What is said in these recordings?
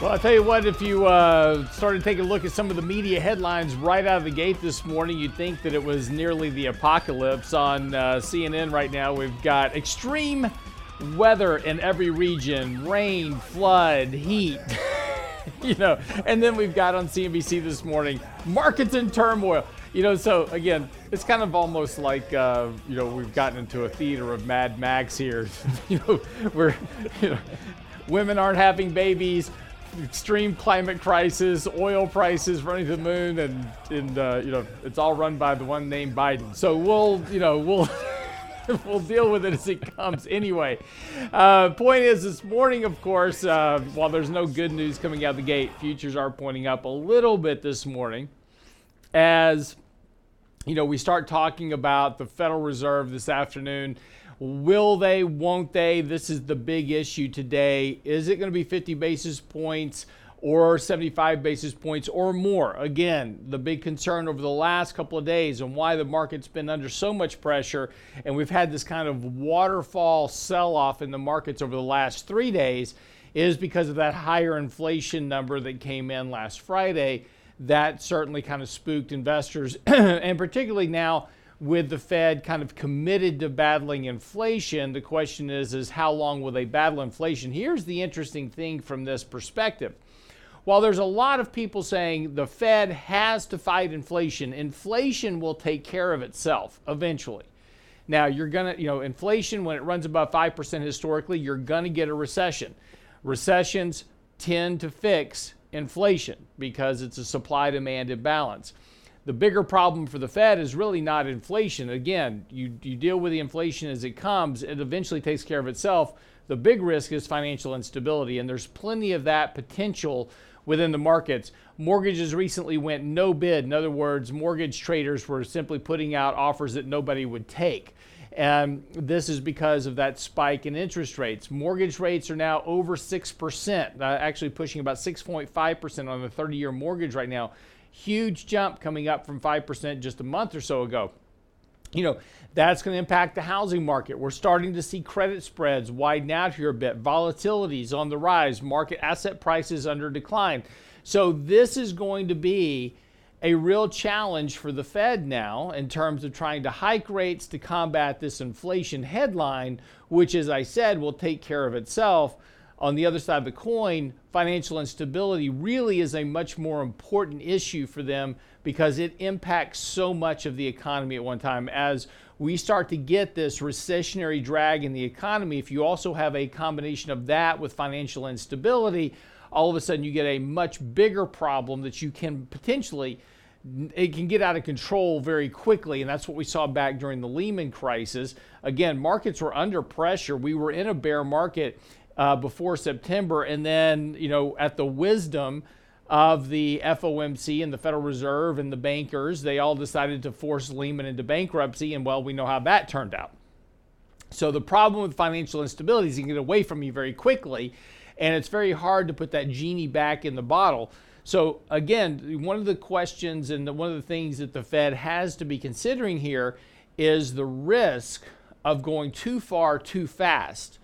Well, I tell you what, if you uh, started taking a look at some of the media headlines right out of the gate this morning, you'd think that it was nearly the apocalypse. On uh, CNN right now, we've got extreme weather in every region rain, flood, heat. you know, and then we've got on CNBC this morning markets in turmoil. You know, so again, it's kind of almost like uh, you know we've gotten into a theater of Mad Max here. you know, where you know, women aren't having babies, extreme climate crisis, oil prices running to the moon, and and uh, you know it's all run by the one named Biden. So we'll you know we'll. we'll deal with it as it comes anyway. Uh, point is, this morning, of course, uh, while there's no good news coming out the gate, futures are pointing up a little bit this morning as you know we start talking about the Federal Reserve this afternoon. Will they? Won't they? This is the big issue today. Is it going to be 50 basis points? or 75 basis points or more. Again, the big concern over the last couple of days and why the market's been under so much pressure, and we've had this kind of waterfall sell off in the markets over the last three days, is because of that higher inflation number that came in last Friday. That certainly kind of spooked investors, and particularly now with the Fed kind of committed to battling inflation, the question is is how long will they battle inflation? Here's the interesting thing from this perspective while there's a lot of people saying the Fed has to fight inflation, inflation will take care of itself eventually. Now, you're going to, you know, inflation, when it runs above 5% historically, you're going to get a recession. Recessions tend to fix inflation because it's a supply demand imbalance. The bigger problem for the Fed is really not inflation. Again, you, you deal with the inflation as it comes, it eventually takes care of itself. The big risk is financial instability, and there's plenty of that potential within the markets. Mortgages recently went no bid. In other words, mortgage traders were simply putting out offers that nobody would take. And this is because of that spike in interest rates. Mortgage rates are now over 6%, uh, actually pushing about 6.5% on the 30 year mortgage right now. Huge jump coming up from 5% just a month or so ago you know, that's going to impact the housing market. We're starting to see credit spreads widen out here a bit. Volatilities on the rise, market asset prices under decline. So this is going to be a real challenge for the Fed now in terms of trying to hike rates to combat this inflation headline, which, as I said, will take care of itself. On the other side of the coin, financial instability really is a much more important issue for them because it impacts so much of the economy at one time. As we start to get this recessionary drag in the economy, if you also have a combination of that with financial instability, all of a sudden you get a much bigger problem that you can potentially it can get out of control very quickly and that's what we saw back during the Lehman crisis. Again, markets were under pressure. We were in a bear market uh, before September, and then you know at the wisdom of the FOMC and the Federal Reserve and the bankers, they all decided to force Lehman into bankruptcy, and well, we know how that turned out. So the problem with financial instability is you can get away from you very quickly, and it's very hard to put that genie back in the bottle. So again, one of the questions and one of the things that the Fed has to be considering here is the risk of going too far too fast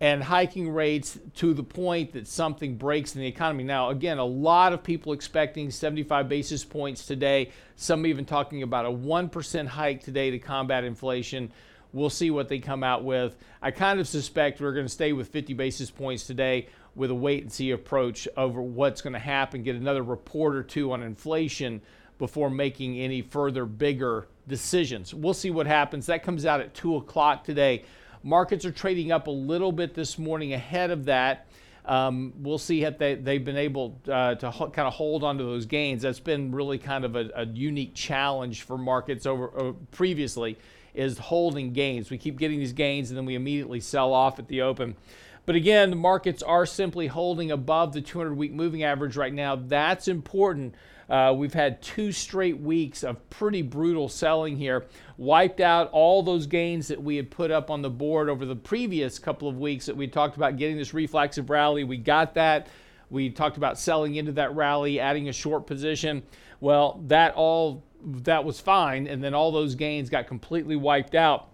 and hiking rates to the point that something breaks in the economy. Now, again, a lot of people expecting 75 basis points today, some even talking about a 1% hike today to combat inflation. We'll see what they come out with. I kind of suspect we're going to stay with 50 basis points today with a wait and see approach over what's going to happen, get another report or two on inflation before making any further bigger decisions. We'll see what happens. That comes out at 2 o'clock today. Markets are trading up a little bit this morning ahead of that. Um, we'll see if they, they've been able uh, to ho- kind of hold on to those gains. That's been really kind of a, a unique challenge for markets over uh, previously is holding gains. We keep getting these gains and then we immediately sell off at the open. But again, the markets are simply holding above the 200 week moving average right now. That's important Uh, we've had two straight weeks of pretty brutal selling here, wiped out all those gains that we had put up on the board over the previous couple of weeks that we talked about getting this reflexive rally. We got that. We talked about selling into that rally, adding a short position. Well, that all that was fine, and then all those gains got completely wiped out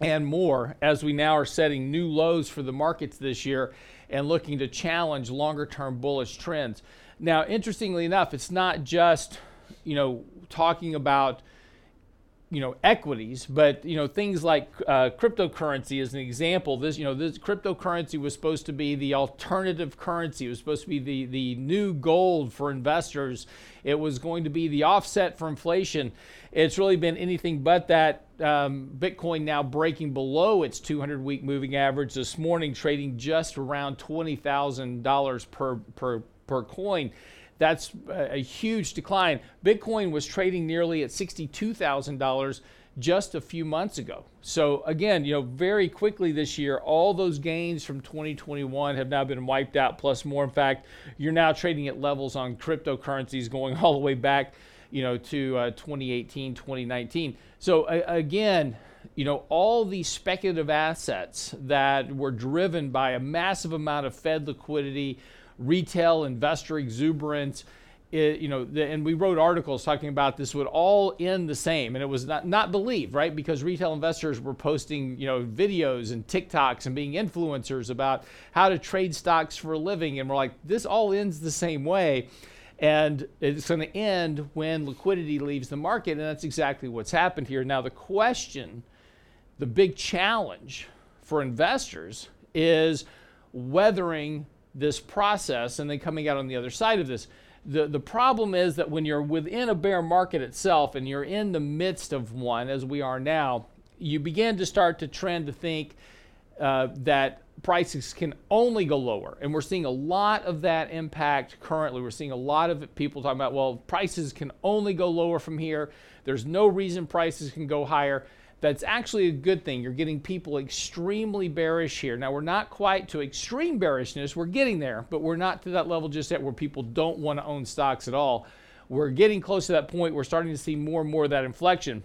and more as we now are setting new lows for the markets this year and looking to challenge longer term bullish trends. Now, interestingly enough, it's not just, you know, talking about you know equities but you know things like uh, cryptocurrency as an example. This you know this cryptocurrency was supposed to be the alternative currency. It was supposed to be the the new gold for investors. It was going to be the offset for inflation. It's really been anything but that um, bitcoin now breaking below its 200 week moving average. This morning trading just around $20000 per per per coin that's a huge decline. Bitcoin was trading nearly at $62,000 just a few months ago. So again, you know, very quickly this year, all those gains from 2021 have now been wiped out, plus more. In fact, you're now trading at levels on cryptocurrencies going all the way back, you know, to uh, 2018, 2019. So uh, again, you know, all these speculative assets that were driven by a massive amount of Fed liquidity, retail investor exuberance. It, you know, the, and we wrote articles talking about this would all end the same, and it was not not believed, right? Because retail investors were posting, you know, videos and TikToks and being influencers about how to trade stocks for a living, and we're like, this all ends the same way, and it's going to end when liquidity leaves the market, and that's exactly what's happened here. Now, the question, the big challenge for investors is weathering this process and then coming out on the other side of this. The, the problem is that when you're within a bear market itself and you're in the midst of one, as we are now, you begin to start to trend to think uh, that prices can only go lower. And we're seeing a lot of that impact currently. We're seeing a lot of people talking about, well, prices can only go lower from here. There's no reason prices can go higher that's actually a good thing. You're getting people extremely bearish here. Now, we're not quite to extreme bearishness. We're getting there, but we're not to that level just yet where people don't want to own stocks at all. We're getting close to that point. We're starting to see more and more of that inflection.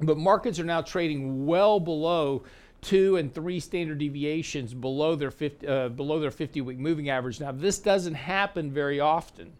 But markets are now trading well below two and three standard deviations below their 50, uh, below their 50 week moving average. Now, this doesn't happen very often.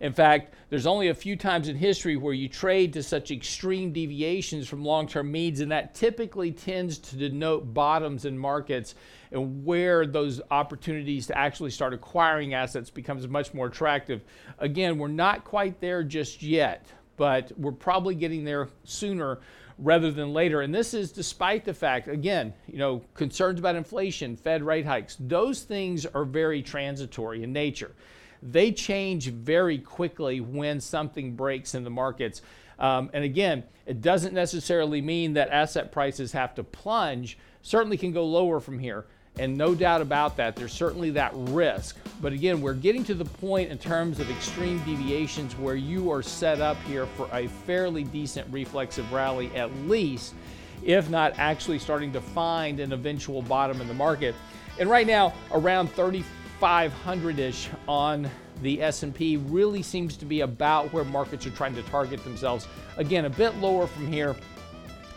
In fact, there's only a few times in history where you trade to such extreme deviations from long term means, and that typically tends to denote bottoms in markets and where those opportunities to actually start acquiring assets becomes much more attractive. Again, we're not quite there just yet, but we're probably getting there sooner rather than later. And this is despite the fact, again, you know, concerns about inflation, Fed rate hikes, those things are very transitory in nature they change very quickly when something breaks in the markets. Um, and again, it doesn't necessarily mean that asset prices have to plunge, certainly can go lower from here. And no doubt about that, there's certainly that risk. But again, we're getting to the point in terms of extreme deviations where you are set up here for a fairly decent reflexive rally, at least, if not actually starting to find an eventual bottom in the market. And right now, around 30. 500-ish on the S&P really seems to be about where markets are trying to target themselves. Again, a bit lower from here.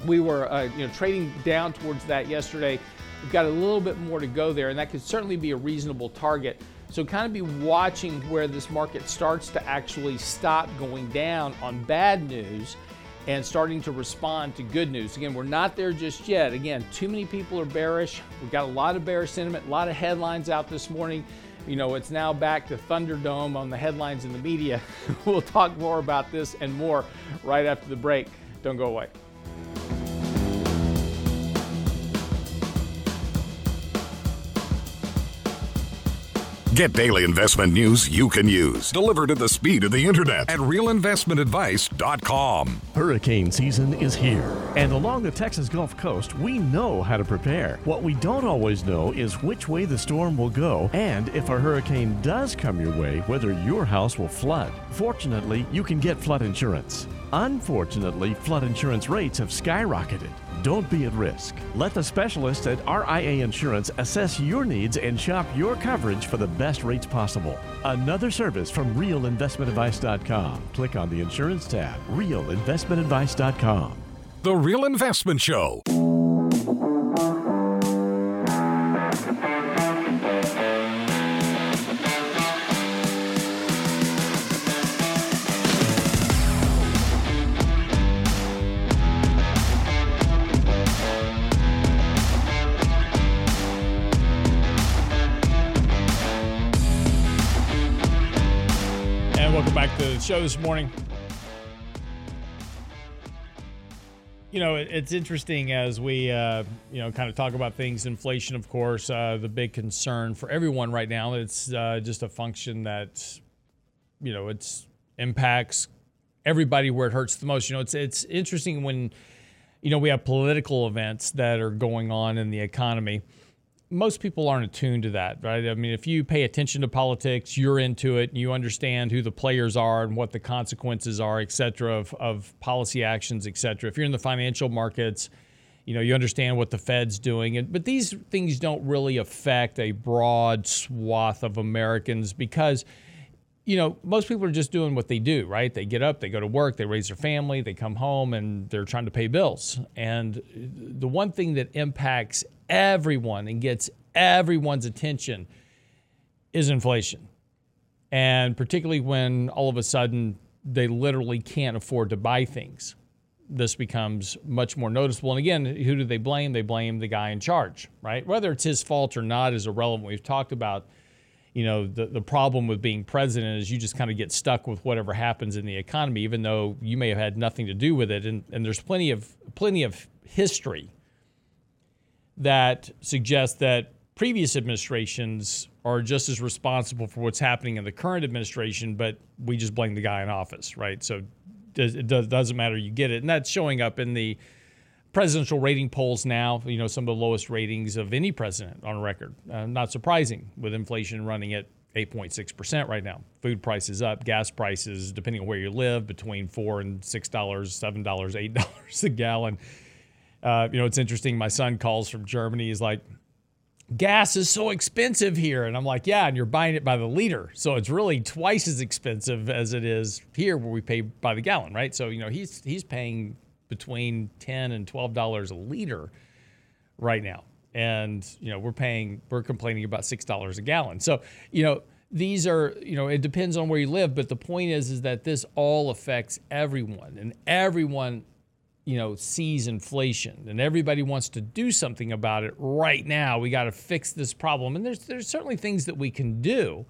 We were uh, you know trading down towards that yesterday. We've got a little bit more to go there, and that could certainly be a reasonable target. So, kind of be watching where this market starts to actually stop going down on bad news and starting to respond to good news. Again, we're not there just yet. Again, too many people are bearish. We've got a lot of bearish sentiment, a lot of headlines out this morning. You know, it's now back to Thunderdome on the headlines in the media. we'll talk more about this and more right after the break. Don't go away. Get daily investment news you can use, delivered at the speed of the internet at realinvestmentadvice.com. Hurricane season is here, and along the Texas Gulf Coast, we know how to prepare. What we don't always know is which way the storm will go, and if a hurricane does come your way, whether your house will flood. Fortunately, you can get flood insurance. Unfortunately, flood insurance rates have skyrocketed. Don't be at risk. Let the specialists at RIA Insurance assess your needs and shop your coverage for the best rates possible. Another service from RealInvestmentAdvice.com. Click on the Insurance tab. RealInvestmentAdvice.com. The Real Investment Show. To the show this morning. You know, it- it's interesting as we, uh, you know, kind of talk about things. Inflation, of course, uh, the big concern for everyone right now. It's uh, just a function that, you know, it's impacts everybody where it hurts the most. You know, it's it's interesting when, you know, we have political events that are going on in the economy most people aren't attuned to that, right? I mean, if you pay attention to politics, you're into it, and you understand who the players are and what the consequences are, et cetera, of, of policy actions, et cetera. If you're in the financial markets, you know, you understand what the Fed's doing. And, but these things don't really affect a broad swath of Americans because, you know, most people are just doing what they do, right? They get up, they go to work, they raise their family, they come home, and they're trying to pay bills. And the one thing that impacts everyone and gets everyone's attention is inflation. And particularly when all of a sudden they literally can't afford to buy things, this becomes much more noticeable. And again, who do they blame? They blame the guy in charge, right? Whether it's his fault or not is irrelevant. We've talked about you know the, the problem with being president is you just kind of get stuck with whatever happens in the economy even though you may have had nothing to do with it and, and there's plenty of plenty of history that suggests that previous administrations are just as responsible for what's happening in the current administration but we just blame the guy in office right so it doesn't matter you get it and that's showing up in the presidential rating polls now, you know, some of the lowest ratings of any president on record. Uh, not surprising with inflation running at 8.6% right now. Food prices up, gas prices, depending on where you live, between 4 and $6, $7, $8 a gallon. Uh, you know, it's interesting. My son calls from Germany. He's like, gas is so expensive here. And I'm like, yeah, and you're buying it by the liter. So it's really twice as expensive as it is here where we pay by the gallon, right? So, you know, he's he's paying between 10 and 12 dollars a liter right now and you know we're paying we're complaining about six dollars a gallon so you know these are you know it depends on where you live but the point is is that this all affects everyone and everyone you know sees inflation and everybody wants to do something about it right now we got to fix this problem. And there's there's certainly things that we can do.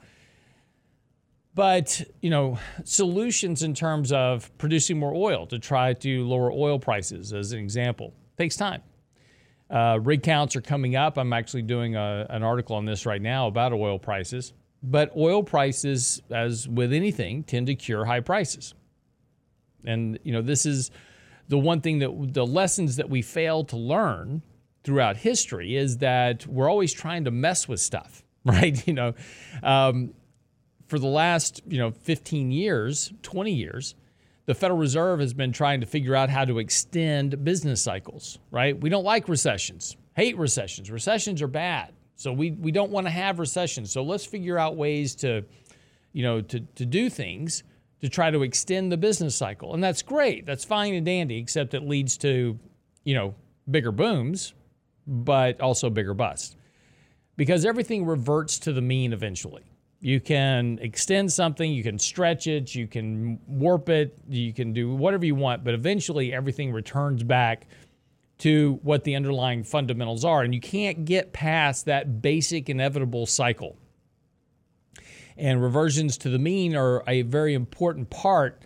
But you know solutions in terms of producing more oil to try to lower oil prices as an example takes time. Uh, rig counts are coming up. I'm actually doing a, an article on this right now about oil prices. But oil prices as with anything tend to cure high prices. And you know this is the one thing that the lessons that we fail to learn throughout history is that we're always trying to mess with stuff right you know um, for the last, you know, 15 years, 20 years, the Federal Reserve has been trying to figure out how to extend business cycles, right? We don't like recessions. Hate recessions. Recessions are bad. So we we don't want to have recessions. So let's figure out ways to you know, to to do things to try to extend the business cycle. And that's great. That's fine and dandy, except it leads to, you know, bigger booms, but also bigger busts. Because everything reverts to the mean eventually. You can extend something, you can stretch it, you can warp it, you can do whatever you want, but eventually everything returns back to what the underlying fundamentals are. And you can't get past that basic inevitable cycle. And reversions to the mean are a very important part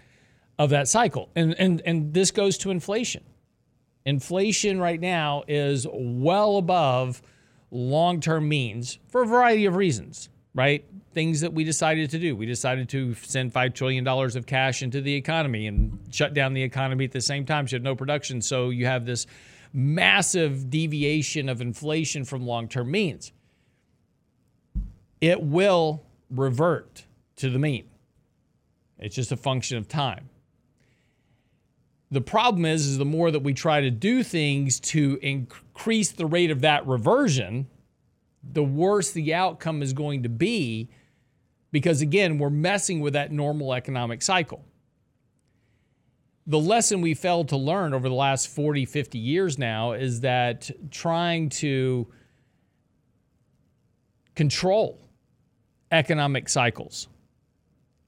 of that cycle. And, and, and this goes to inflation. Inflation right now is well above long term means for a variety of reasons, right? things that we decided to do. We decided to send $5 trillion of cash into the economy and shut down the economy at the same time. You had no production. So you have this massive deviation of inflation from long term means. It will revert to the mean. It's just a function of time. The problem is, is the more that we try to do things to increase the rate of that reversion, the worse the outcome is going to be because again, we're messing with that normal economic cycle. The lesson we failed to learn over the last 40, 50 years now is that trying to control economic cycles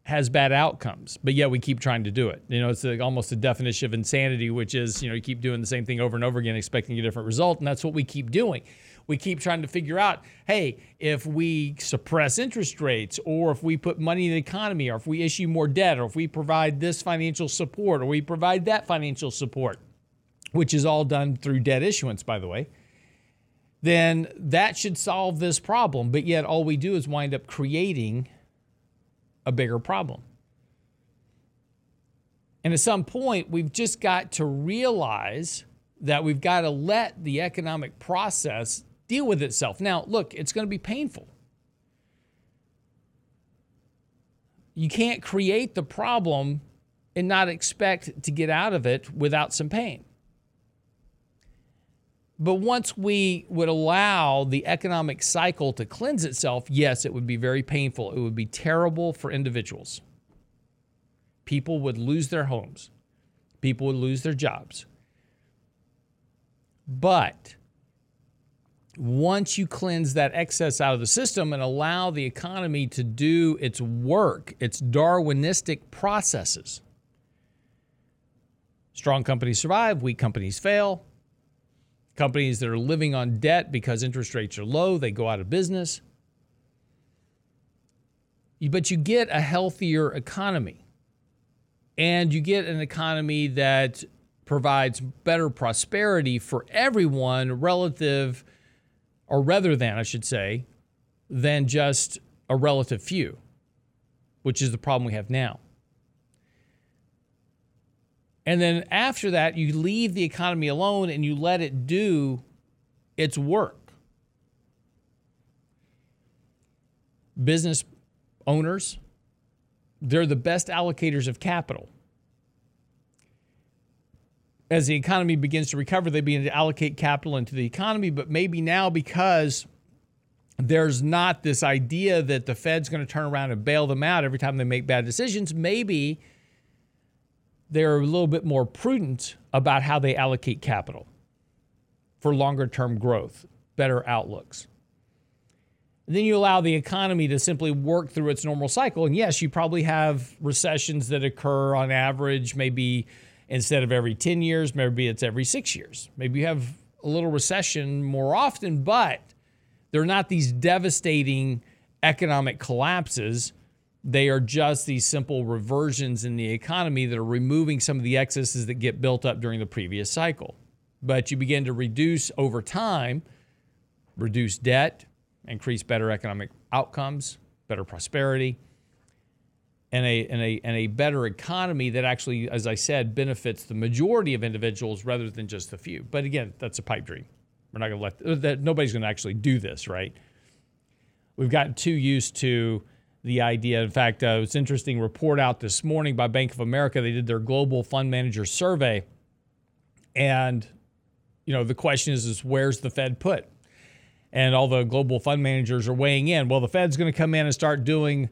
has bad outcomes, but yet we keep trying to do it. You know, it's like almost a definition of insanity, which is, you know, you keep doing the same thing over and over again, expecting a different result. And that's what we keep doing we keep trying to figure out hey, if we suppress interest rates, or if we put money in the economy, or if we issue more debt, or if we provide this financial support, or we provide that financial support, which is all done through debt issuance, by the way, then that should solve this problem. But yet, all we do is wind up creating a bigger problem. And at some point, we've just got to realize that we've got to let the economic process deal with itself. Now, look, it's going to be painful. You can't create the problem and not expect to get out of it without some pain. But once we would allow the economic cycle to cleanse itself, yes, it would be very painful. It would be terrible for individuals. People would lose their homes, people would lose their jobs. But once you cleanse that excess out of the system and allow the economy to do its work, its Darwinistic processes, strong companies survive, weak companies fail. Companies that are living on debt because interest rates are low, they go out of business. But you get a healthier economy. And you get an economy that provides better prosperity for everyone relative or rather than, I should say, than just a relative few, which is the problem we have now. And then after that, you leave the economy alone and you let it do its work. Business owners, they're the best allocators of capital as the economy begins to recover, they begin to allocate capital into the economy. But maybe now, because there's not this idea that the Fed's going to turn around and bail them out every time they make bad decisions, maybe they're a little bit more prudent about how they allocate capital for longer term growth, better outlooks. And then you allow the economy to simply work through its normal cycle. And yes, you probably have recessions that occur on average, maybe instead of every 10 years, maybe it's every six years. Maybe you have a little recession more often, but they're not these devastating economic collapses. They are just these simple reversions in the economy that are removing some of the excesses that get built up during the previous cycle. But you begin to reduce over time, reduce debt, increase better economic outcomes, better prosperity and a, and, a, and a better economy that actually, as I said, benefits the majority of individuals rather than just the few. But again, that's a pipe dream. We're not going to let that. Nobody's going to actually do this, right? We've gotten too used to the idea. In fact, uh, it's interesting report out this morning by Bank of America. They did their global fund manager survey, and you know the question is, is where's the Fed put? And all the global fund managers are weighing in. Well, the Fed's going to come in and start doing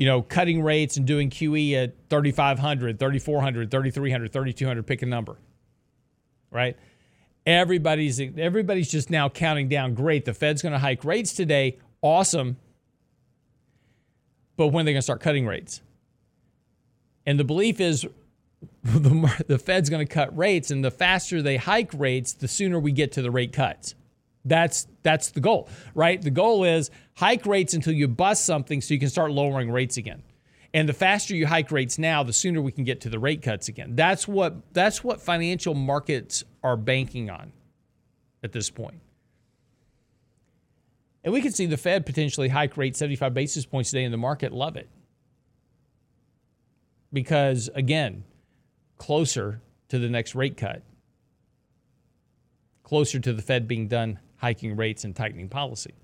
you know, cutting rates and doing QE at 3,500, 3,400, 3,300, 3,200, pick a number, right? Everybody's everybody's just now counting down. Great, the Fed's going to hike rates today. Awesome. But when are they going to start cutting rates? And the belief is the, the Fed's going to cut rates, and the faster they hike rates, the sooner we get to the rate cuts. That's that's the goal, right? The goal is hike rates until you bust something so you can start lowering rates again. And the faster you hike rates now, the sooner we can get to the rate cuts again. That's what that's what financial markets are banking on at this point. And we can see the Fed potentially hike rate 75 basis points today in the market. Love it. Because again, closer to the next rate cut, closer to the Fed being done hiking rates and tightening policy.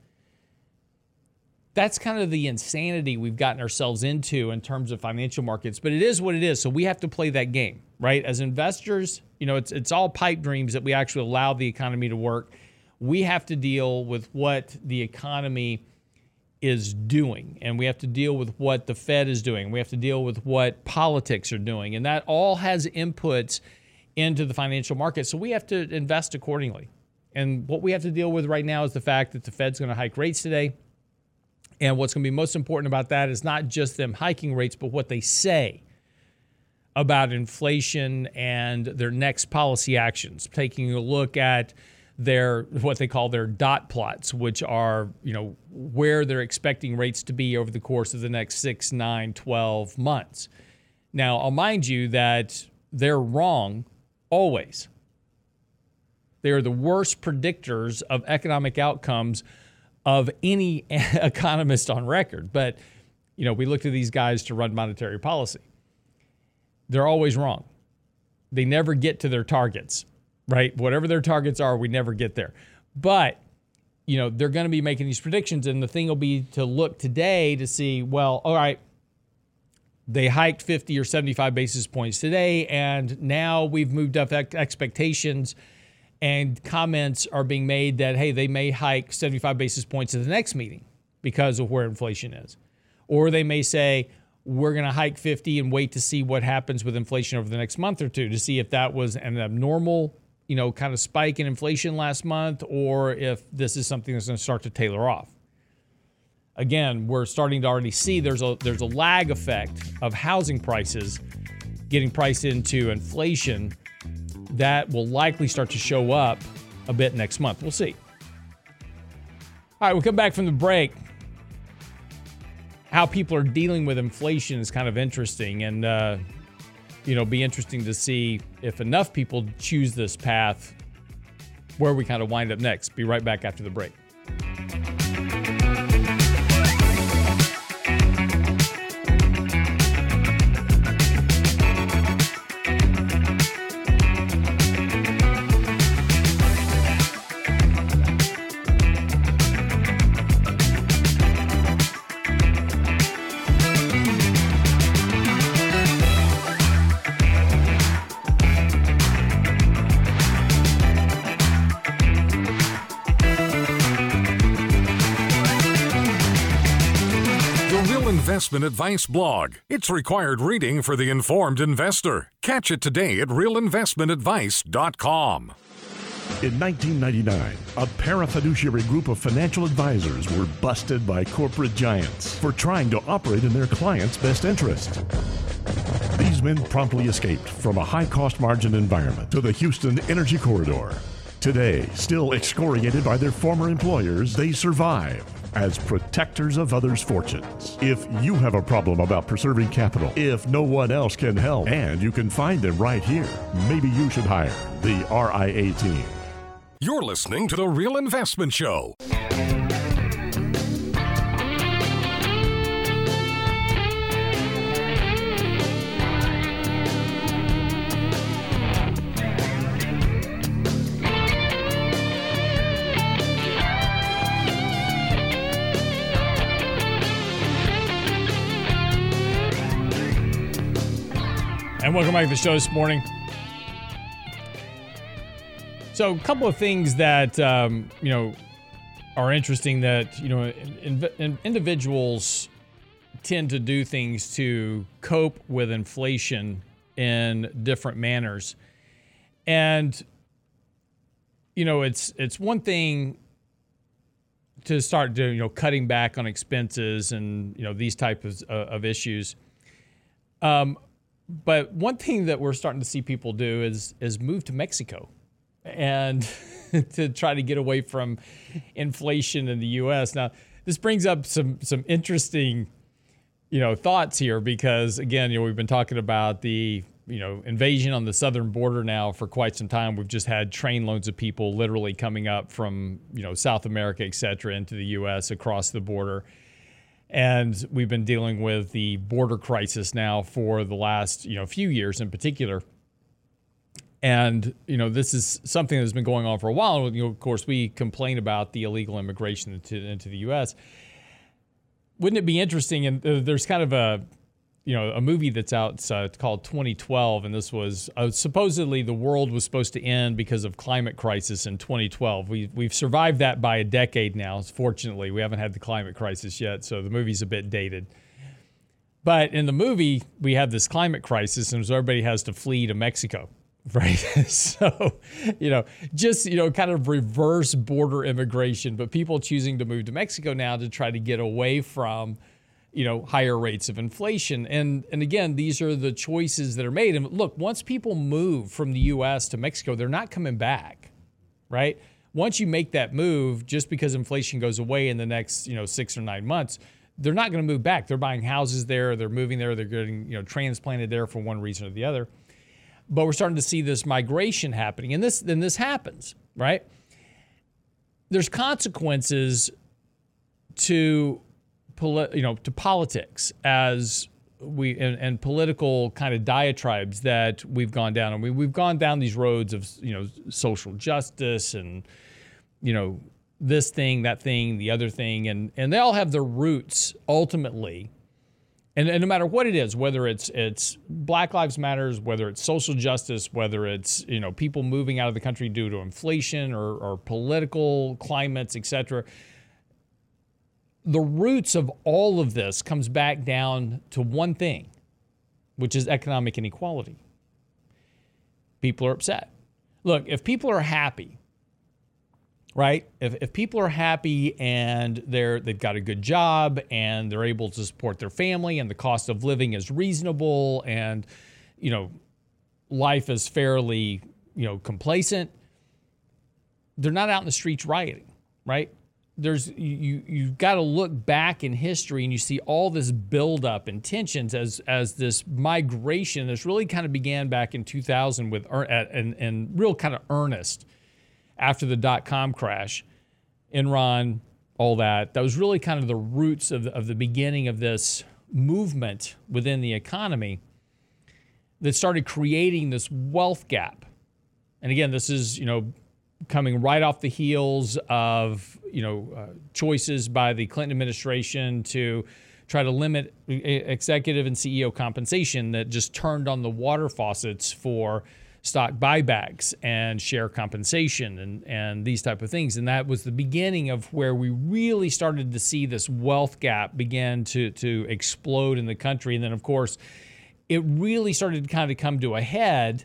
That's kind of the insanity we've gotten ourselves into in terms of financial markets, but it is what it is. So we have to play that game. right? As investors, you know, it's it's all pipe dreams that we actually allow the economy to work. We have to deal with what the economy is doing, and we have to deal with what the Fed is doing. We have to deal with what politics are doing, and that all has inputs into the financial market. So we have to invest accordingly. And what we have to deal with right now is the fact that the Fed's going to hike rates today. And what's going to be most important about that is not just them hiking rates, but what they say about inflation and their next policy actions. Taking a look at their what they call their dot plots, which are, you know, where they're expecting rates to be over the course of the next 6, 9, 12 months. Now, I'll mind you that they're wrong always. They are the worst predictors of economic outcomes of any economist on record. But, you know, we look to these guys to run monetary policy. They're always wrong. They never get to their targets, right? Whatever their targets are, we never get there. But, you know, they're going to be making these predictions. And the thing will be to look today to see, well, all right, they hiked 50 or 75 basis points today, and now we've moved up expectations, and comments are being made that, hey, they may hike 75 basis points at the next meeting because of where inflation is. Or they may say, we're going to hike 50 and wait to see what happens with inflation over the next month or two to see if that was an abnormal, you know, kind of spike in inflation last month or if this is something that's going to start to tailor off again, we're starting to already see there's a there's a lag effect of housing prices getting priced into inflation that will likely start to show up a bit next month. We'll see. All right, we'll come back from the break. How people are dealing with inflation is kind of interesting, and uh, you know, be interesting to see if enough people choose this path. Where we kind of wind up next. Be right back after the break. Investment Advice blog. It's required reading for the informed investor. Catch it today at realinvestmentadvice.com. In 1999, a parafiduciary group of financial advisors were busted by corporate giants for trying to operate in their clients' best interest. These men promptly escaped from a high cost margin environment to the Houston Energy Corridor. Today, still excoriated by their former employers, they survive as protectors of others' fortunes. If you have a problem about preserving capital, if no one else can help, and you can find them right here, maybe you should hire the RIA team. You're listening to The Real Investment Show. Welcome back to the show this morning. So, a couple of things that um, you know are interesting that you know in, in, individuals tend to do things to cope with inflation in different manners, and you know it's it's one thing to start doing you know cutting back on expenses and you know these types of, of issues. Um, but one thing that we're starting to see people do is is move to Mexico and to try to get away from inflation in the US. Now, this brings up some some interesting you know thoughts here because again, you know, we've been talking about the you know invasion on the southern border now for quite some time. We've just had trainloads of people literally coming up from you know South America, et cetera, into the U.S. across the border. And we've been dealing with the border crisis now for the last you know few years in particular. And you know this is something that's been going on for a while. You know, of course, we complain about the illegal immigration into, into the U.S. Wouldn't it be interesting? And uh, there's kind of a you know a movie that's out uh, called 2012 and this was uh, supposedly the world was supposed to end because of climate crisis in 2012 we, we've survived that by a decade now fortunately. We haven't had the climate crisis yet so the movie's a bit dated. But in the movie we have this climate crisis and so everybody has to flee to mexico right? So you know just you know kind of reverse border immigration but people choosing to move to mexico now to try to get away from you know higher rates of inflation. And and again these are the choices that are made. And look once people move from the US to Mexico they're not coming back right? Once you make that move just because inflation goes away in the next you know 6 or 9 months they're not going to move back. They're buying houses there they're moving there they're getting you know transplanted there for one reason or the other. But we're starting to see this migration happening. And this then this happens right? There's consequences to poli- you know, to politics as we and, and, political kind of diatribes that we've gone down, and we, we've gone down these roads of you know social justice and you know this thing, that thing, the other thing, and and they all have their roots ultimately. And, and no matter what it is, whether it's it's Black Lives Matters, whether it's social justice, whether it's you know people moving out of the country due to inflation or, or political climates, et cetera, the roots of all of this comes back down to one thing, which is economic inequality. People are upset. Look, if people are happy, right? If, if people are happy and they're they've got a good job and they're able to support their family and the cost of living is reasonable and you know life is fairly you know complacent, they're not out in the streets rioting, right? There's you you've got to look back in history and you see all this buildup and tensions as as this migration this really kind of began back in 2000 with and and real kind of earnest after the dot com crash enron all that. That was really kind of the roots of of the beginning of this movement within the economy that started creating this wealth gap. And again this is you know coming right off the heels of you know uh, choices by the Clinton administration to try to limit executive and CEO compensation that just turned on the water faucets for stock buybacks and share compensation and, and these type of things. And that was the beginning of where we really started to see this wealth gap begin to, to explode in the country. And then, of course, it really started to kind of come to a head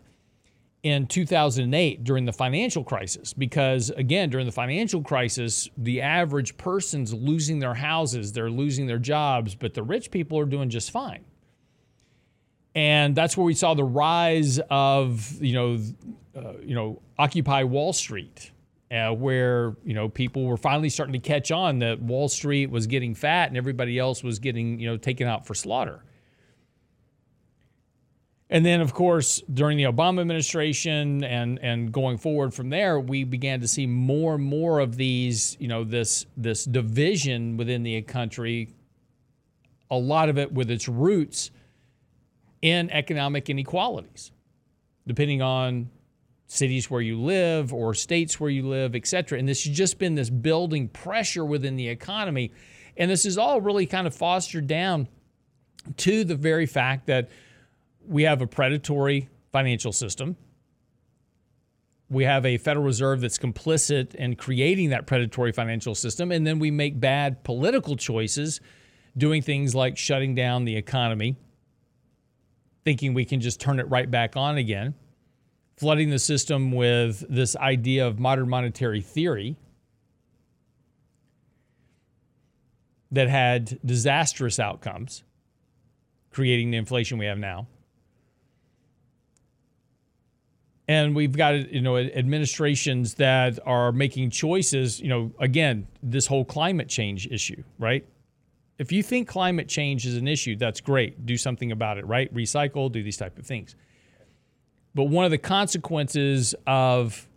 in 2008 during the financial crisis because again during the financial crisis the average person's losing their houses they're losing their jobs but the rich people are doing just fine. And that's where we saw the rise of you know uh, you know occupy wall street uh, where you know people were finally starting to catch on that wall street was getting fat and everybody else was getting you know taken out for slaughter and then, of course, during the Obama administration and and going forward from there, we began to see more and more of these, you know, this this division within the country. A lot of it with its roots in economic inequalities, depending on cities where you live or states where you live, et cetera. And this has just been this building pressure within the economy, and this is all really kind of fostered down to the very fact that we have a predatory financial system. We have a Federal Reserve that's complicit in creating that predatory financial system. And then we make bad political choices, doing things like shutting down the economy, thinking we can just turn it right back on again, flooding the system with this idea of modern monetary theory that had disastrous outcomes, creating the inflation we have now. And we've got you know administrations that are making choices you know again this whole climate change issue right? If you think climate change is an issue that's great. Do something about it right? Recycle do these type of things. But one of the consequences of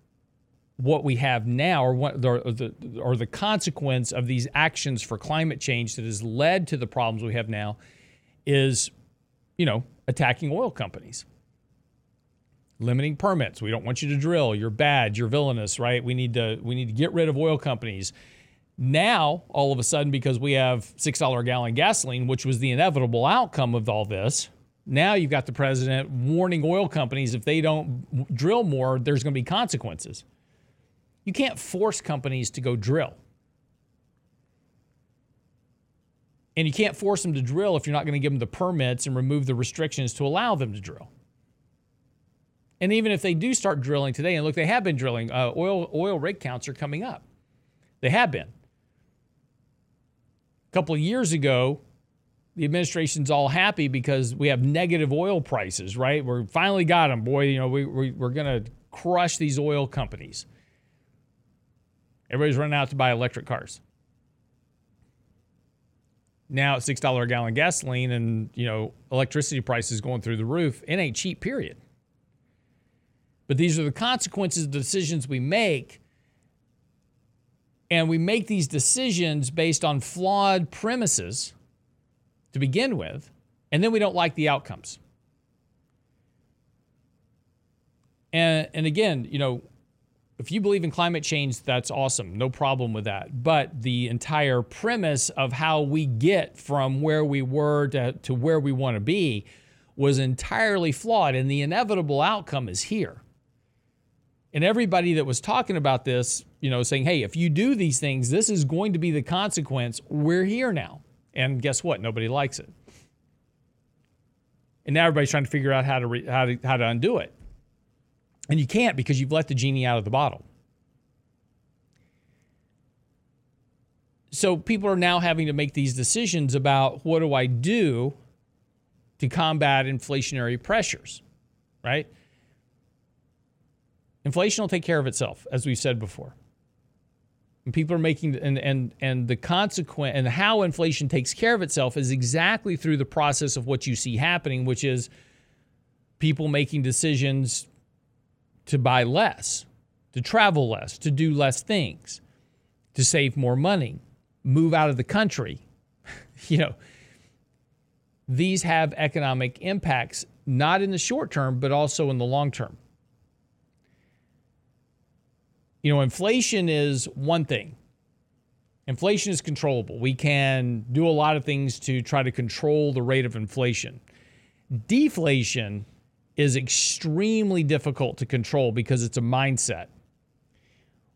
what we have now or what or the, or the consequence of these actions for climate change that has led to the problems we have now is you know attacking oil companies limiting permits. We don't want you to drill. You're bad. You're villainous, right? We need to we need to get rid of oil companies. Now, all of a sudden, because we have $6 a gallon gasoline, which was the inevitable outcome of all this, now you've got the president warning oil companies if they don't drill more, there's going to be consequences. You can't force companies to go drill. And you can't force them to drill if you're not going to give them the permits and remove the restrictions to allow them to drill. And even if they do start drilling today, and look, they have been drilling, uh, oil, oil rig counts are coming up. They have been. A couple of years ago, the administration's all happy because we have negative oil prices, right? We're finally got them, boy. You know, we, we, we're to crush these oil companies. Everybody's running out to buy electric cars. Now, six dollar a gallon gasoline, and you know, electricity prices going through the roof. It ain't cheap. Period. But these are the consequences of the decisions we make. And we make these decisions based on flawed premises to begin with, and then we don't like the outcomes. And, and again, you know, if you believe in climate change, that's awesome. No problem with that. But the entire premise of how we get from where we were to, to where we want to be was entirely flawed. And the inevitable outcome is here. And everybody that was talking about this, you know, saying, hey, if you do these things, this is going to be the consequence. We're here now. And guess what? Nobody likes it. And now everybody's trying to figure out how to, re- how to, how to undo it. And you can't because you've let the genie out of the bottle. So people are now having to make these decisions about what do I do to combat inflationary pressures, right? Inflation will take care of itself, as we've said before. And people are making and and and the consequent and how inflation takes care of itself is exactly through the process of what you see happening, which is people making decisions to buy less, to travel less, to do less things, to save more money, move out of the country. you know, these have economic impacts, not in the short term, but also in the long term. You know, inflation is one thing. Inflation is controllable. We can do a lot of things to try to control the rate of inflation. Deflation is extremely difficult to control because it's a mindset.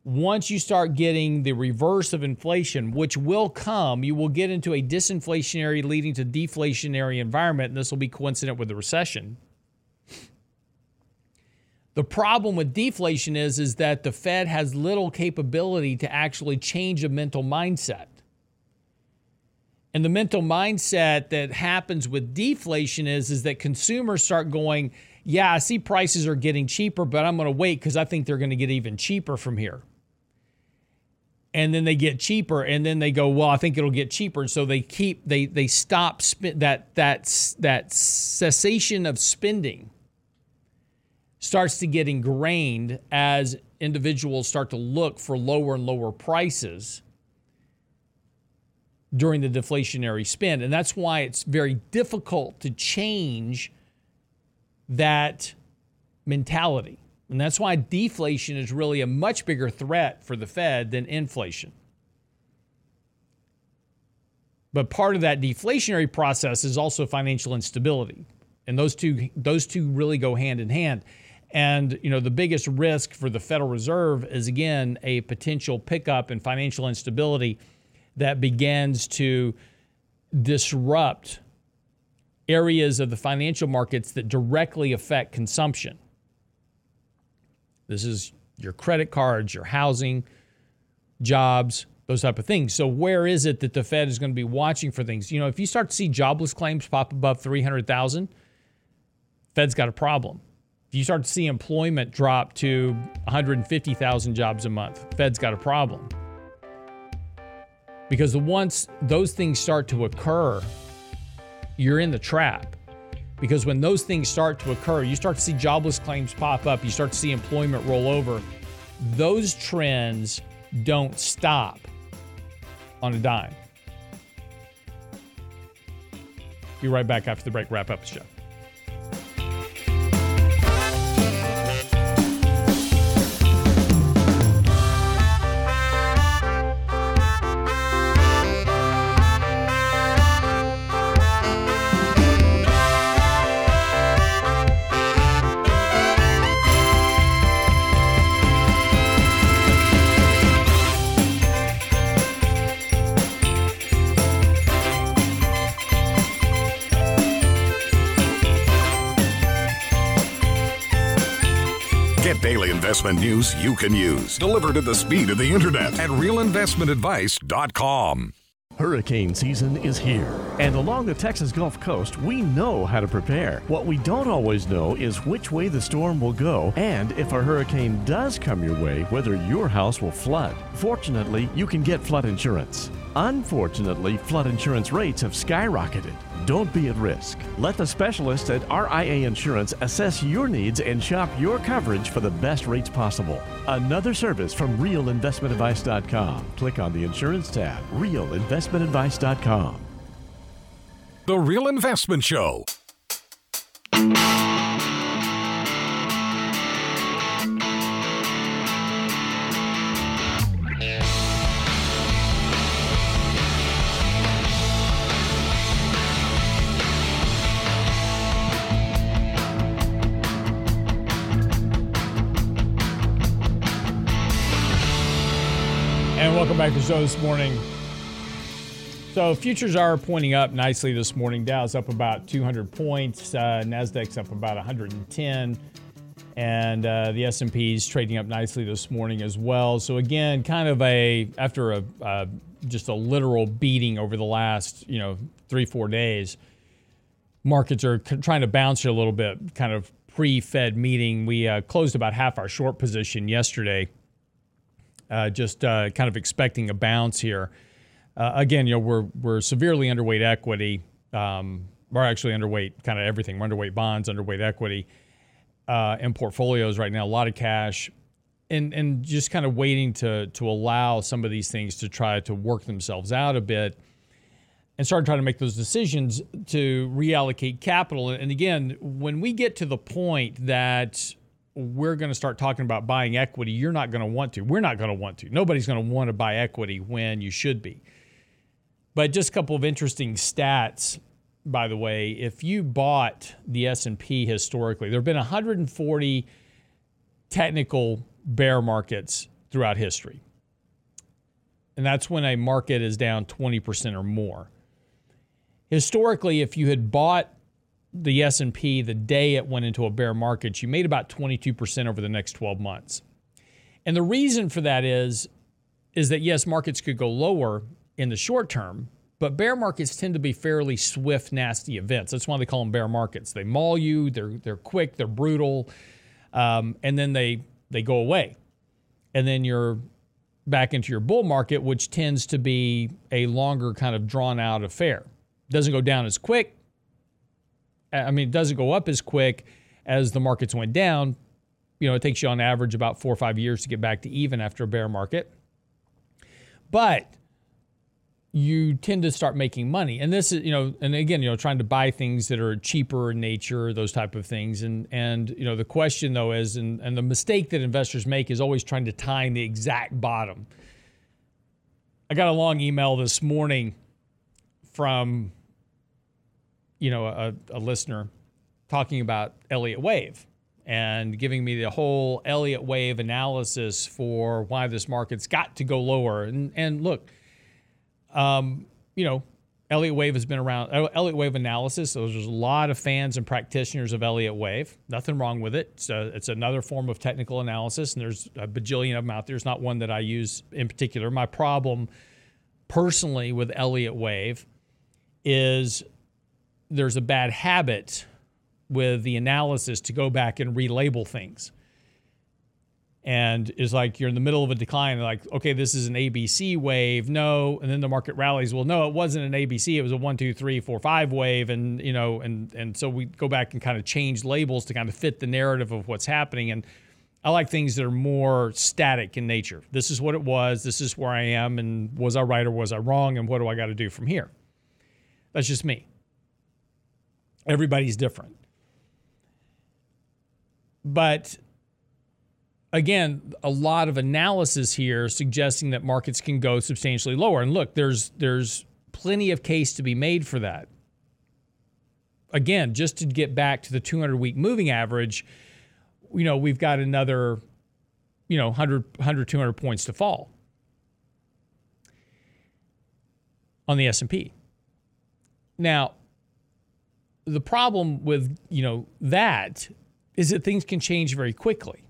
Once you start getting the reverse of inflation, which will come, you will get into a disinflationary leading to deflationary environment, and this will be coincident with the recession. The problem with deflation is, is that the Fed has little capability to actually change a mental mindset. And the mental mindset that happens with deflation is, is that consumers start going, yeah, I see prices are getting cheaper, but I'm going to wait because I think they're going to get even cheaper from here. And then they get cheaper, and then they go, well, I think it'll get cheaper. And so they keep they they stop spend that that that cessation of spending starts to get ingrained as individuals start to look for lower and lower prices during the deflationary spend. And that's why it's very difficult to change that mentality. And that's why deflation is really a much bigger threat for the Fed than inflation. But part of that deflationary process is also financial instability. And those two those two really go hand in hand. And you know, the biggest risk for the Federal Reserve is again a potential pickup in financial instability that begins to disrupt areas of the financial markets that directly affect consumption. This is your credit cards, your housing, jobs, those type of things. So where is it that the Fed is going to be watching for things? You know, if you start to see jobless claims pop above 300,000, Fed's got a problem. If you start to see employment drop to 150,000 jobs a month, Fed's got a problem. Because once those things start to occur, you're in the trap. Because when those things start to occur, you start to see jobless claims pop up, you start to see employment roll over. Those trends don't stop on a dime. Be right back after the break. Wrap up the show. Investment news you can use, delivered at the speed of the internet at realinvestmentadvice.com. Hurricane season is here, and along the Texas Gulf Coast, we know how to prepare. What we don't always know is which way the storm will go, and if a hurricane does come your way, whether your house will flood. Fortunately, you can get flood insurance. Unfortunately, flood insurance rates have skyrocketed. Don't be at risk. Let the specialists at RIA Insurance assess your needs and shop your coverage for the best rates possible. Another service from realinvestmentadvice.com. Click on the insurance tab, realinvestmentadvice.com. The Real Investment Show. The show this morning. So futures are pointing up nicely this morning. Dow's up about 200 points. Uh, Nasdaq's up about 110, and uh, the S&P's trading up nicely this morning as well. So again, kind of a after a uh, just a literal beating over the last you know three four days, markets are trying to bounce a little bit. Kind of pre-Fed meeting, we uh, closed about half our short position yesterday uh, just uh, kind of expecting a bounce here. Uh, again, you know, we're we're severely underweight equity. Um, we're actually underweight kind of everything. We're underweight bonds, underweight equity, uh, and portfolios right now. A lot of cash, and and just kind of waiting to to allow some of these things to try to work themselves out a bit, and start trying to make those decisions to reallocate capital. And again, when we get to the point that we're going to start talking about buying equity, you're not going to want to. We're not going to want to. Nobody's going to want to buy equity when you should be. But just a couple of interesting stats, by the way. If you bought the S&P historically, there have been 140 technical bear markets throughout history. And that's when a market is down 20% or more. Historically, if you had bought the S&P the day it went into a bear market, you made about 22% over the next 12 months. And the reason for that is is that yes, markets could go lower in the short term, but bear markets tend to be fairly swift, nasty events. That's why they call them bear markets. They maul you, they're they're quick, they're brutal, um, and then they they go away. And then you're back into your bull market, which tends to be a longer kind of drawn out affair. Doesn't go down as quick, I mean, it doesn't go up as quick as the markets went down. You know, it takes you on average about four or five years to get back to even after a bear market. But you tend to start making money. And this is, you know, and again, you know, trying to buy things that are cheaper in nature, those type of things. And and you know, the question though is, and, and the mistake that investors make is always trying to time the exact bottom. I got a long email this morning from you know, a, a listener talking about Elliott Wave and giving me the whole Elliott Wave analysis for why this market's got to go lower. And and look, um, you know, Elliott Wave has been around. Elliott Wave analysis. So there's a lot of fans and practitioners of Elliott Wave. Nothing wrong with it. It's, a, it's another form of technical analysis, and there's a bajillion of them out there. There's not one that I use in particular. My problem, personally, with Elliott Wave, is there's a bad habit with the analysis to go back and relabel things. And it's like you're in the middle of a decline, like, okay, this is an ABC wave. No. And then the market rallies. Well, no, it wasn't an ABC. It was a one, two, three, four, five wave. And, you know, and and so we go back and kind of change labels to kind of fit the narrative of what's happening. And I like things that are more static in nature. This is what it was. This is where I am. And was I right or was I wrong? And what do I got to do from here? That's just me. Everybody's different. But again, a lot of analysis here suggesting that markets can go substantially lower. And look, there's there's plenty of case to be made for that. Again, just to get back to the 200 week moving average, you know, we've got another you know 100 100 200 points to fall on the S&P. Now, the problem with you know that is that things can change very quickly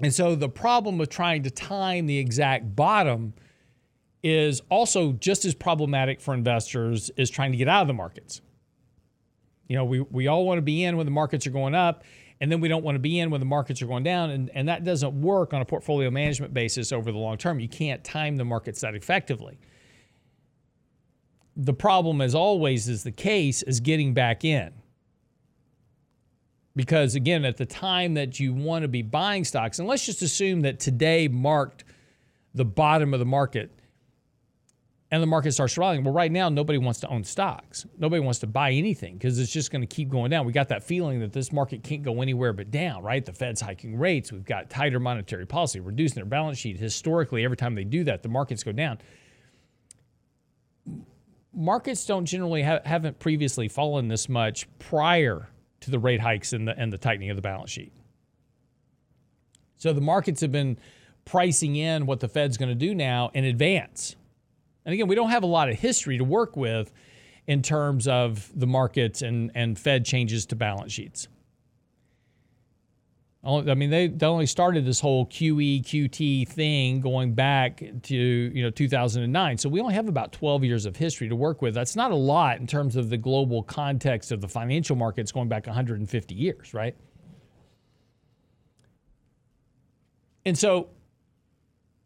And so the problem with trying to time the exact bottom is also just as problematic for investors as trying to get out of the markets. You know, we, we all want to be in when the markets are going up, and then we don't want to be in when the markets are going down. And, and that doesn't work on a portfolio management basis over the long term. You can't time the markets that effectively. The problem, as always is the case, is getting back in. Because again, at the time that you want to be buying stocks, and let's just assume that today marked the bottom of the market and the market starts rallying. Well, right now, nobody wants to own stocks. Nobody wants to buy anything because it's just going to keep going down. We got that feeling that this market can't go anywhere but down, right? The Fed's hiking rates. We've got tighter monetary policy, reducing their balance sheet. Historically, every time they do that, the markets go down. Markets don't generally have, haven't previously fallen this much prior to the rate hikes and the and the tightening of the balance sheet. So the markets have been pricing in what the Fed's going to do now in advance. And again, we don't have a lot of history to work with in terms of the markets and, and Fed changes to balance sheets. I mean, they, they only started this whole QE, QT thing going back to, you know, 2009. So we only have about 12 years of history to work with. That's not a lot in terms of the global context of the financial markets going back 150 years, right? And so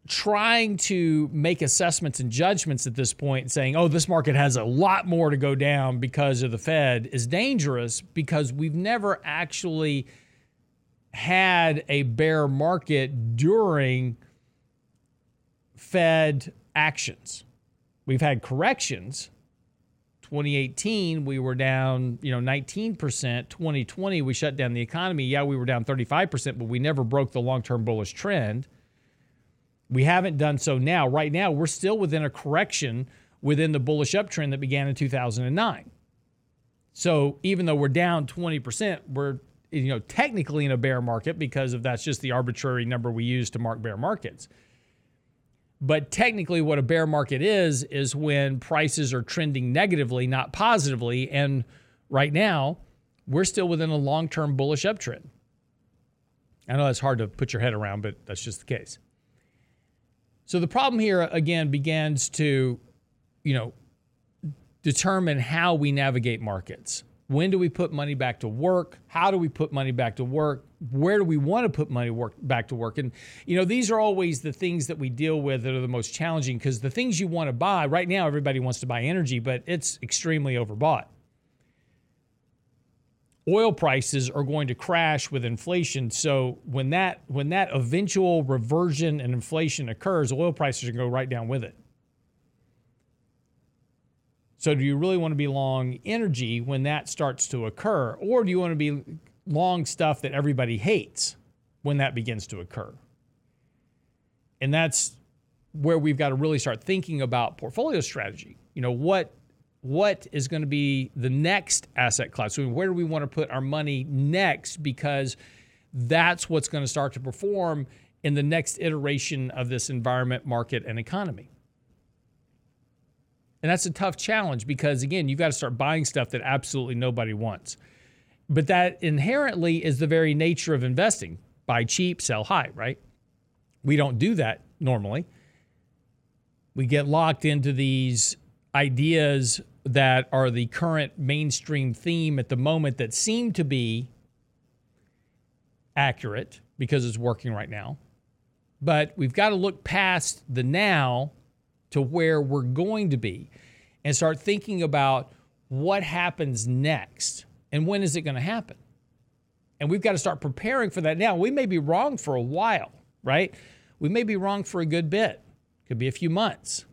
trying to make assessments and judgments at this point, saying, oh, this market has a lot more to go down because of the Fed, is dangerous because we've never actually had a bear market during Fed actions. We've had corrections. 2018 we were down, you know, 19%. 2020 we shut down the economy. Yeah, we were down 35%, but we never broke the long-term bullish trend. We haven't done so now. Right now, we're still within a correction within the bullish uptrend that began in 2009. So even though we're down 20%, we're you know technically in a bear market because of that's just the arbitrary number we use to mark bear markets. But technically what a bear market is is when prices are trending negatively, not positively, and right now we're still within a long-term bullish uptrend. I know that's hard to put your head around, but that's just the case. So the problem here again begins to, you know, determine how we navigate markets. When do we put money back to work? How do we put money back to work? Where do we want to put money work back to work? And you know, these are always the things that we deal with that are the most challenging because the things you want to buy right now, everybody wants to buy energy, but it's extremely overbought oil prices are going to crash with inflation. So when that when that eventual reversion and inflation occurs, oil prices are going to go right down with it. So do you really want to be long energy when that starts to occur or do you want to be long stuff that everybody hates when that begins to occur? And that's where we've got to really start thinking about portfolio strategy. You know, what what is going to be the next asset class? So where do we want to put our money next? Because that's what's going to start to perform in the next iteration of this environment, market, and economy. And that's a tough challenge because, again, you've got to start buying stuff that absolutely nobody wants. But that inherently is the very nature of investing buy cheap, sell high, right? We don't do that normally. We get locked into these ideas that are the current mainstream theme at the moment that seem to be accurate because it's working right now. But we've got to look past the now to where we're going to be and start thinking about what happens next and when is it going to happen. And we've got to start preparing for that now. We may be wrong for a while, right? We may be wrong for a good bit. Could be a few months.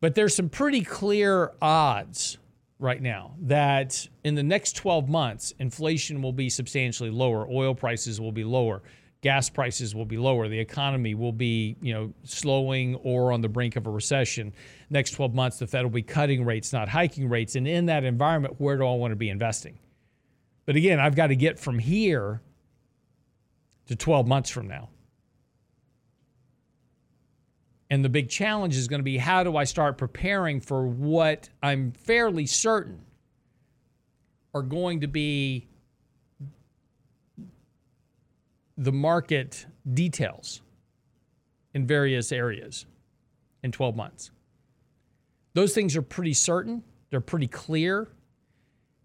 But there's some pretty clear odds right now that in the next 12 months, inflation will be substantially lower, oil prices will be lower, gas prices will be lower, the economy will be, you know, slowing or on the brink of a recession. Next 12 months, the Fed will be cutting rates, not hiking rates. And in that environment, where do I want to be investing? But again, I've got to get from here to 12 months from now. And the big challenge is going to be how do I start preparing for what I'm fairly certain are going to be the market details in various areas in 12 months. Those things are pretty certain, they're pretty clear.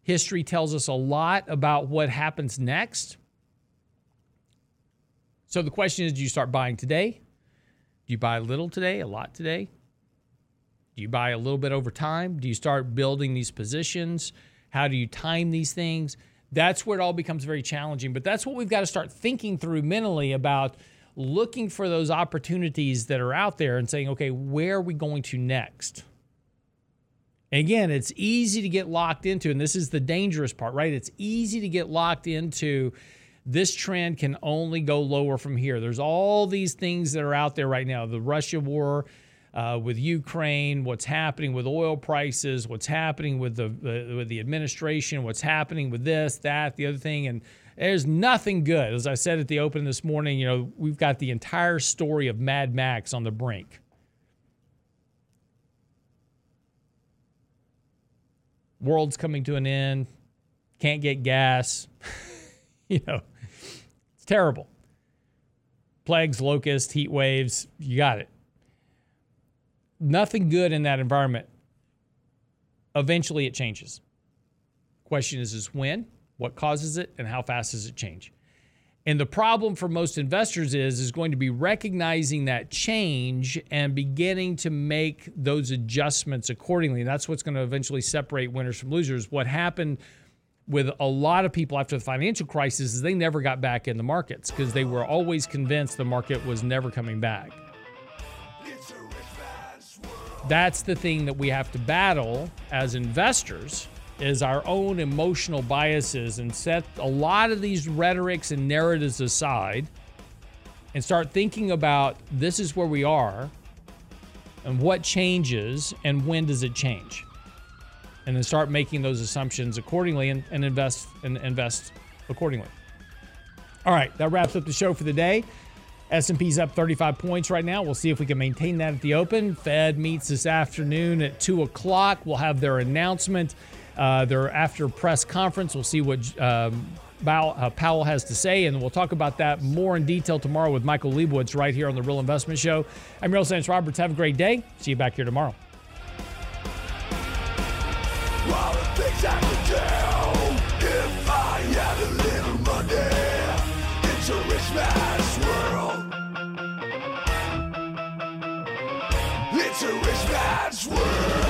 History tells us a lot about what happens next. So the question is do you start buying today? Do you buy a little today, a lot today? Do you buy a little bit over time? Do you start building these positions? How do you time these things? That's where it all becomes very challenging. But that's what we've got to start thinking through mentally about looking for those opportunities that are out there and saying, okay, where are we going to next? And again, it's easy to get locked into, and this is the dangerous part, right? It's easy to get locked into this trend can only go lower from here. There's all these things that are out there right now the Russia war. Uh, with Ukraine, what's happening with oil prices, what's happening with the uh, with the administration, what's happening with this, that, the other thing, and there's nothing good. As I said at the open this morning, you know, we've got the entire story of Mad Max on the brink. World's coming to an end. Can't get gas. you know, it's terrible. Plagues, locusts, heat waves, you got it. Nothing good in that environment. Eventually it changes. Question is, is when, what causes it, and how fast does it change? And the problem for most investors is is going to be recognizing that change and beginning to make those adjustments accordingly. That's what's going to eventually separate winners from losers. What happened with a lot of people after the financial crisis is they never got back in the markets because they were always convinced the market was never coming back. That's the thing that we have to battle as investors is our own emotional biases and set a lot of these rhetorics and narratives aside and start thinking about this is where we are and what changes and when does it change? And then start making those assumptions accordingly and, and invest and invest accordingly. All right that wraps up the show for the day S&P's up 35 points right now. We'll see if we can maintain that at the open. Fed meets this afternoon at 2 o'clock. We'll have their announcement uh, their after press conference. We'll see what um, uh, Powell has to say, and we'll talk about that more in detail tomorrow with Michael Lebowitz right here on the Real Investment Show. I'm Real Science Roberts. Have a great day. See you back here tomorrow. To a rich man's world.